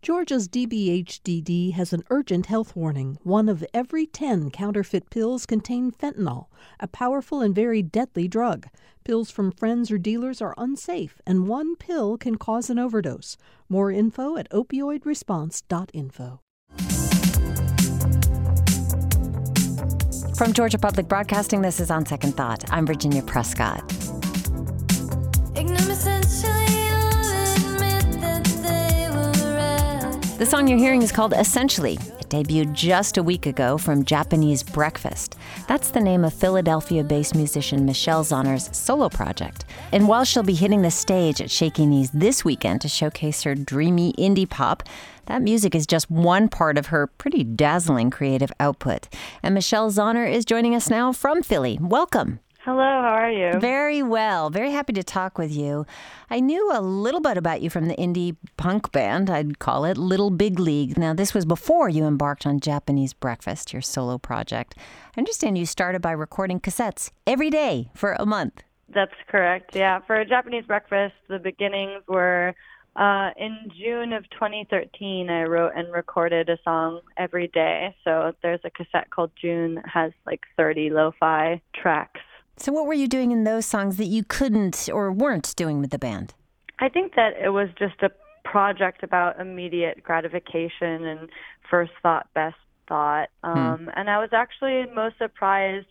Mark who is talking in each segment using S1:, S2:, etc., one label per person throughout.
S1: Georgia's DBHDD has an urgent health warning. One of every 10 counterfeit pills contain fentanyl, a powerful and very deadly drug. Pills from friends or dealers are unsafe, and one pill can cause an overdose. More info at opioidresponse.info.
S2: From Georgia Public Broadcasting, this is On Second Thought. I'm Virginia Prescott. The song you're hearing is called Essentially. It debuted just a week ago from Japanese Breakfast. That's the name of Philadelphia based musician Michelle Zauner's solo project. And while she'll be hitting the stage at Shaky Knees this weekend to showcase her dreamy indie pop, that music is just one part of her pretty dazzling creative output. And Michelle Zauner is joining us now from Philly. Welcome.
S3: Hello, how are you?
S2: Very well. Very happy to talk with you. I knew a little bit about you from the indie punk band, I'd call it Little Big League. Now, this was before you embarked on Japanese Breakfast, your solo project. I understand you started by recording cassettes every day for a month.
S3: That's correct, yeah. For Japanese Breakfast, the beginnings were uh, in June of 2013, I wrote and recorded a song every day. So there's a cassette called June that has like 30 lo fi tracks.
S2: So, what were you doing in those songs that you couldn't or weren't doing with the band?
S3: I think that it was just a project about immediate gratification and first thought, best thought. Hmm. Um, hmm. And I was actually most surprised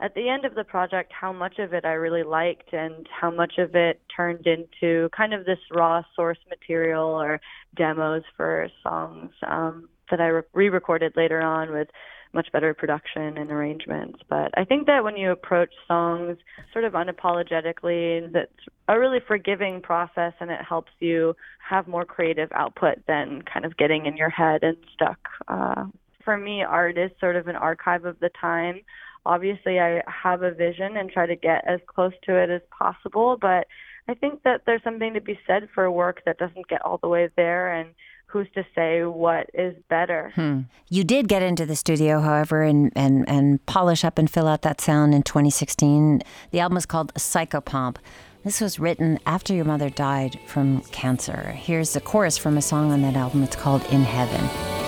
S3: at the end of the project how much of it I really liked and how much of it turned into kind of this raw source material or demos for songs um, that I re recorded later on with much better production and arrangements. But I think that when you approach songs sort of unapologetically, that's a really forgiving process and it helps you have more creative output than kind of getting in your head and stuck. Uh, for me, art is sort of an archive of the time. Obviously, I have a vision and try to get as close to it as possible, but I think that there's something to be said for work that doesn't get all the way there and who's to say what is better.
S2: Hmm. You did get into the studio, however, and, and, and polish up and fill out that sound in 2016. The album is called Psychopomp. This was written after your mother died from cancer. Here's the chorus from a song on that album. It's called In Heaven.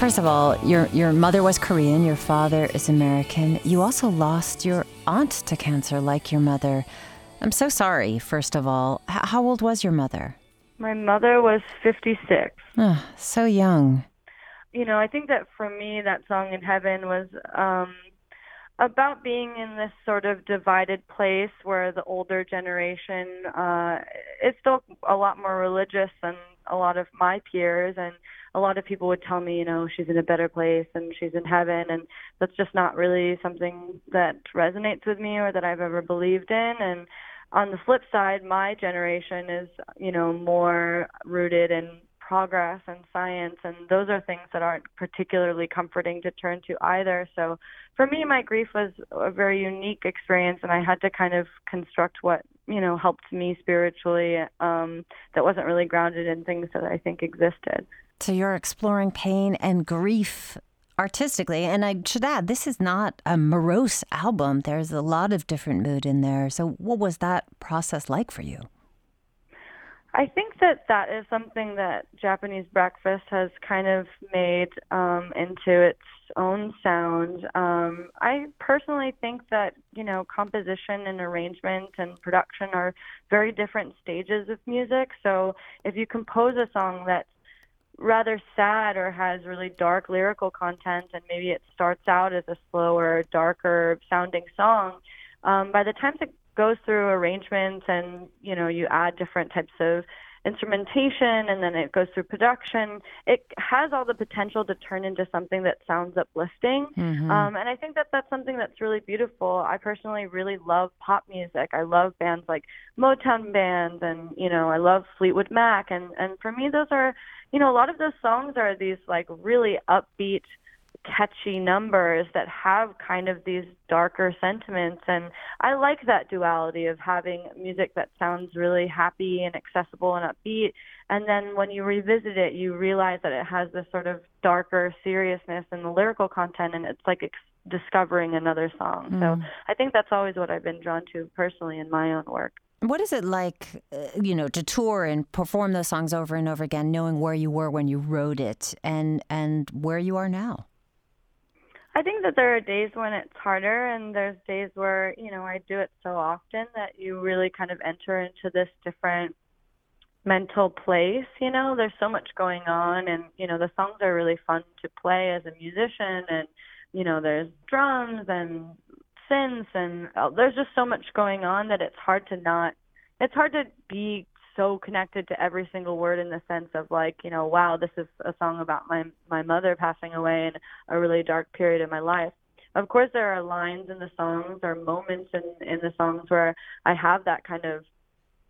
S2: First of all, your your mother was Korean, your father is American. You also lost your aunt to cancer, like your mother. I'm so sorry. First of all, H- how old was your mother?
S3: My mother was 56.
S2: Oh, so young.
S3: You know, I think that for me, that song in heaven was um, about being in this sort of divided place where the older generation uh, is still a lot more religious than a lot of my peers and a lot of people would tell me, you know, she's in a better place and she's in heaven, and that's just not really something that resonates with me or that I've ever believed in. And on the flip side, my generation is, you know, more rooted in progress and science, and those are things that aren't particularly comforting to turn to either. So for me, my grief was a very unique experience, and I had to kind of construct what you know helped me spiritually um, that wasn't really grounded in things that I think existed.
S2: So you're exploring pain and grief artistically. And I should add, this is not a morose album. There's a lot of different mood in there. So, what was that process like for you?
S3: I think that that is something that Japanese breakfast has kind of made um, into its own sound. Um, I personally think that you know composition and arrangement and production are very different stages of music. So if you compose a song that's rather sad or has really dark lyrical content, and maybe it starts out as a slower, darker sounding song. Um, by the time it goes through arrangements and you know you add different types of instrumentation and then it goes through production it has all the potential to turn into something that sounds uplifting. Mm-hmm. um, and i think that that's something that's really beautiful. I personally really love pop music. I love bands like motown bands and you know i love fleetwood mac. And and for me those are you know, a lot of those songs are these like really upbeat, catchy numbers that have kind of these darker sentiments. And I like that duality of having music that sounds really happy and accessible and upbeat, and then when you revisit it, you realize that it has this sort of darker seriousness in the lyrical content, and it's like ex- discovering another song. Mm. So I think that's always what I've been drawn to personally in my own work.
S2: What is it like, uh, you know, to tour and perform those songs over and over again, knowing where you were when you wrote it and and where you are now?
S3: I think that there are days when it's harder, and there's days where you know I do it so often that you really kind of enter into this different mental place. You know, there's so much going on, and you know the songs are really fun to play as a musician, and you know there's drums and synths, and uh, there's just so much going on that it's hard to not. It's hard to be so connected to every single word in the sense of like you know wow this is a song about my my mother passing away in a really dark period in my life. Of course there are lines in the songs or moments in in the songs where i have that kind of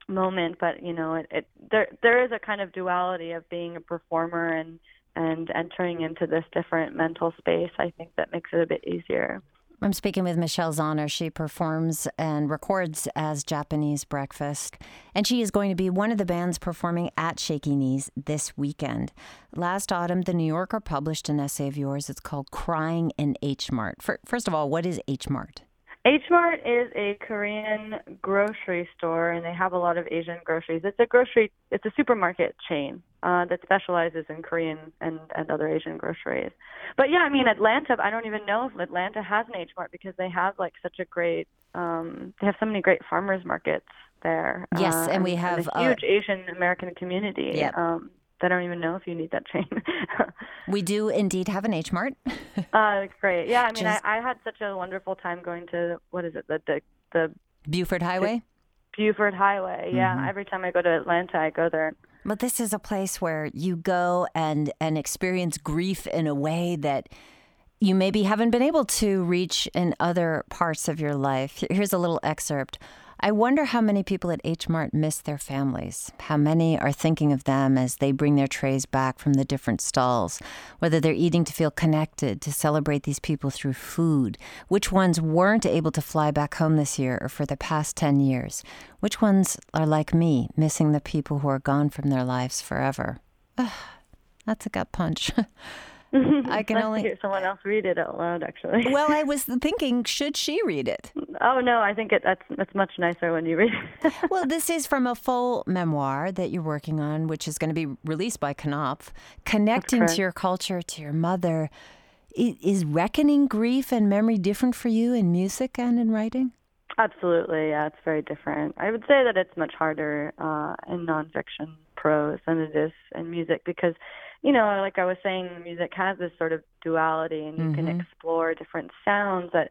S3: moment but you know it, it there there is a kind of duality of being a performer and and entering into this different mental space i think that makes it a bit easier
S2: I'm speaking with Michelle Zauner. She performs and records as Japanese Breakfast, and she is going to be one of the bands performing at Shaky Knees this weekend. Last autumn, The New Yorker published an essay of yours. It's called Crying in H Mart. First of all, what is H Mart?
S3: H Mart is a Korean grocery store, and they have a lot of Asian groceries. It's a grocery, it's a supermarket chain uh, that specializes in Korean and and other Asian groceries. But yeah, I mean Atlanta. I don't even know if Atlanta has an H Mart because they have like such a great. Um, they have so many great farmers markets there.
S2: Yes, uh, and we have
S3: a huge uh, Asian American community.
S2: Yeah.
S3: Um, I don't even know if you need that chain.
S2: we do indeed have an H Mart.
S3: uh, great. Yeah, I mean, Just... I, I had such a wonderful time going to what is it the the, the
S2: Buford Highway.
S3: Buford Highway. Yeah, mm-hmm. every time I go to Atlanta, I go there.
S2: But this is a place where you go and and experience grief in a way that you maybe haven't been able to reach in other parts of your life. Here's a little excerpt. I wonder how many people at H Mart miss their families, how many are thinking of them as they bring their trays back from the different stalls, whether they're eating to feel connected, to celebrate these people through food, which ones weren't able to fly back home this year or for the past 10 years, which ones are like me, missing the people who are gone from their lives forever. Ugh, that's a gut punch.
S3: I can only hear someone else read it out loud. Actually,
S2: well, I was thinking, should she read it?
S3: Oh no, I think it, that's that's much nicer when you read. it.
S2: well, this is from a full memoir that you're working on, which is going to be released by Knopf, connecting to your culture, to your mother. Is reckoning grief and memory different for you in music and in writing?
S3: Absolutely, yeah, it's very different. I would say that it's much harder uh, in nonfiction prose than it is in music because you know, like I was saying, music has this sort of duality, and you mm-hmm. can explore different sounds that,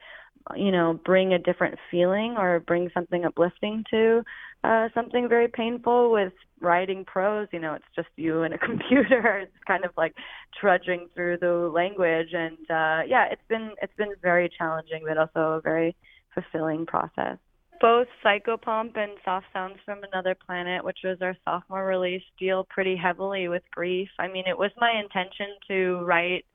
S3: you know, bring a different feeling or bring something uplifting to uh, something very painful. With writing prose, you know, it's just you and a computer. It's kind of like trudging through the language, and uh, yeah, it's been it's been very challenging, but also a very fulfilling process both Psychopomp and Soft Sounds from Another Planet, which was our sophomore release, deal pretty heavily with grief. I mean, it was my intention to write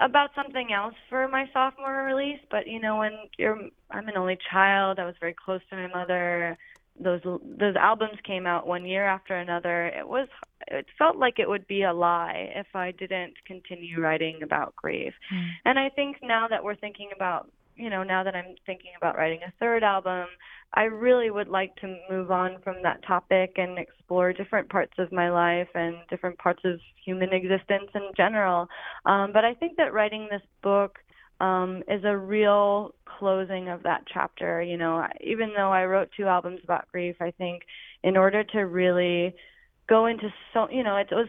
S3: about something else for my sophomore release, but you know, when you're I'm an only child, I was very close to my mother. Those those albums came out one year after another. It was it felt like it would be a lie if I didn't continue writing about grief. Mm. And I think now that we're thinking about you know, now that I'm thinking about writing a third album, I really would like to move on from that topic and explore different parts of my life and different parts of human existence in general. Um, but I think that writing this book um, is a real closing of that chapter. You know, even though I wrote two albums about grief, I think in order to really go into so, you know, it was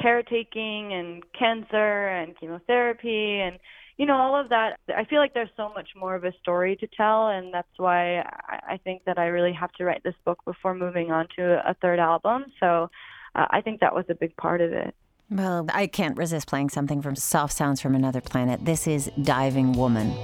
S3: caretaking and cancer and chemotherapy and you know, all of that, I feel like there's so much more of a story to tell, and that's why I think that I really have to write this book before moving on to a third album. So uh, I think that was a big part of it.
S2: Well, I can't resist playing something from Soft Sounds from Another Planet. This is Diving Woman.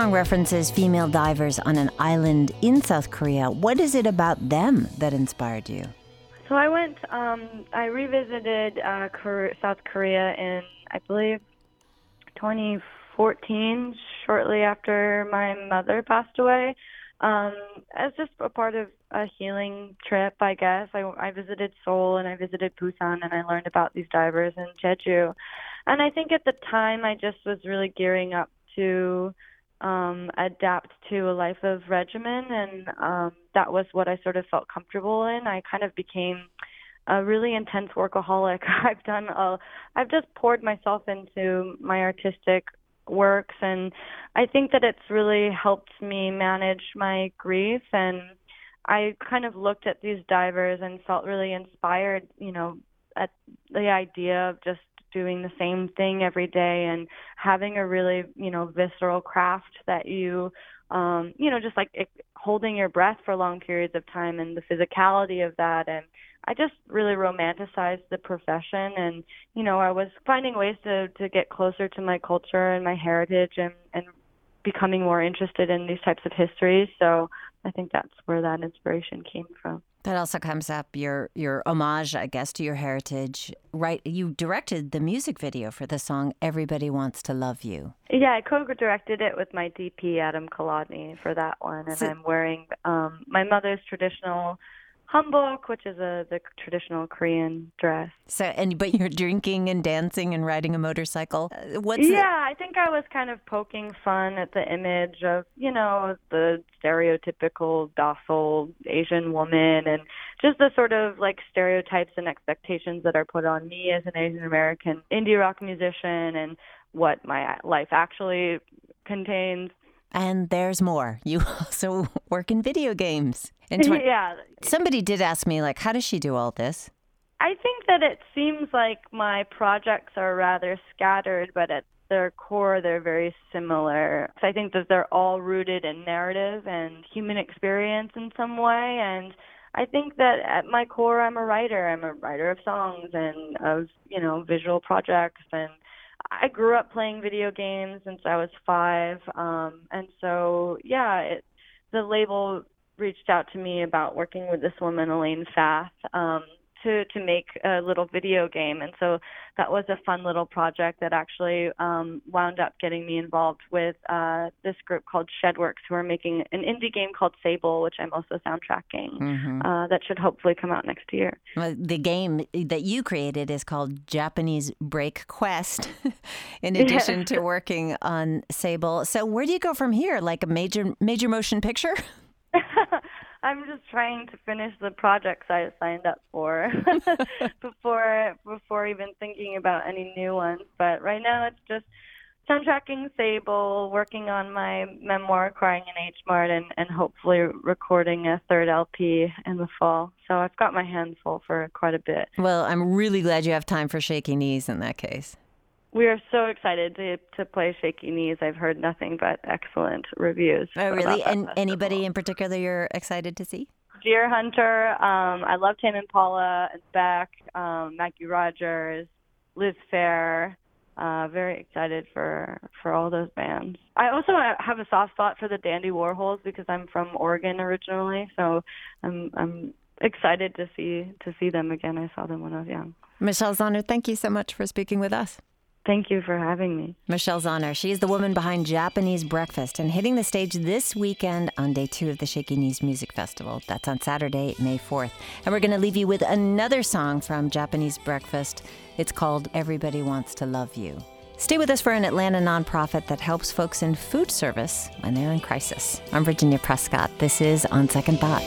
S2: Song references female divers on an island in South Korea. What is it about them that inspired you?
S3: So I went. Um, I revisited uh, South Korea in, I believe, 2014, shortly after my mother passed away. Um, as just a part of a healing trip, I guess. I, I visited Seoul and I visited Busan and I learned about these divers in Jeju. And I think at the time I just was really gearing up to um, adapt to a life of regimen, and um, that was what I sort of felt comfortable in. I kind of became a really intense workaholic. I've done a, I've just poured myself into my artistic works, and I think that it's really helped me manage my grief. And I kind of looked at these divers and felt really inspired, you know, at the idea of just doing the same thing every day and having a really you know visceral craft that you um you know just like it, holding your breath for long periods of time and the physicality of that and I just really romanticized the profession and you know I was finding ways to to get closer to my culture and my heritage and and becoming more interested in these types of histories so I think that's where that inspiration came from.
S2: That also comes up your your homage, I guess, to your heritage. Right, you directed the music video for the song "Everybody Wants to Love You."
S3: Yeah, I co-directed it with my DP Adam Kolodny for that one, and so, I'm wearing um, my mother's traditional hanbok, which is a the traditional Korean dress.
S2: So, and but you're drinking and dancing and riding a motorcycle.
S3: Uh, what's yeah? I think I was kind of poking fun at the image of you know the stereotypical docile Asian woman and just the sort of like stereotypes and expectations that are put on me as an Asian American indie rock musician and what my life actually contains.
S2: And there's more. You also work in video games. In tw-
S3: yeah.
S2: Somebody did ask me, like, how does she do all this?
S3: I think that it seems like my projects are rather scattered, but at their core, they're very similar. So I think that they're all rooted in narrative and human experience in some way. And I think that at my core, I'm a writer. I'm a writer of songs and of, you know, visual projects and I grew up playing video games since I was five, um, and so yeah, it, the label reached out to me about working with this woman, Elaine Fath, um, to to make a little video game, and so that was a fun little project that actually um, wound up getting me involved with uh, this group called Shedworks, who are making an indie game called Sable, which I'm also soundtracking. Mm-hmm. Uh, that should hopefully come out next year.
S2: Well, the game that you created is called Japanese Break Quest. in addition to working on Sable, so where do you go from here? Like a major major motion picture?
S3: I'm just trying to finish the projects I signed up for before before even thinking about any new ones. But right now it's just soundtracking Sable, working on my memoir Crying in H Mart and, and hopefully recording a third LP in the fall. So I've got my hands full for quite a bit.
S2: Well, I'm really glad you have time for shaky knees in that case.
S3: We are so excited to to play Shaky Knees. I've heard nothing but excellent reviews.
S2: Oh, really? And festival. anybody in particular you're excited to see?
S3: Deerhunter. Um, I love Tame Impala and Beck, um, Maggie Rogers, Liz Phair. Uh, very excited for for all those bands. I also have a soft spot for the Dandy Warhols because I'm from Oregon originally, so I'm I'm excited to see to see them again. I saw them when I was young.
S2: Michelle Zauner, thank you so much for speaking with us.
S3: Thank you for having me.
S2: Michelle Zauner. She is the woman behind Japanese Breakfast and hitting the stage this weekend on day two of the Shaky Knees Music Festival. That's on Saturday, May 4th. And we're going to leave you with another song from Japanese Breakfast. It's called Everybody Wants to Love You. Stay with us for an Atlanta nonprofit that helps folks in food service when they're in crisis. I'm Virginia Prescott. This is On Second Thought.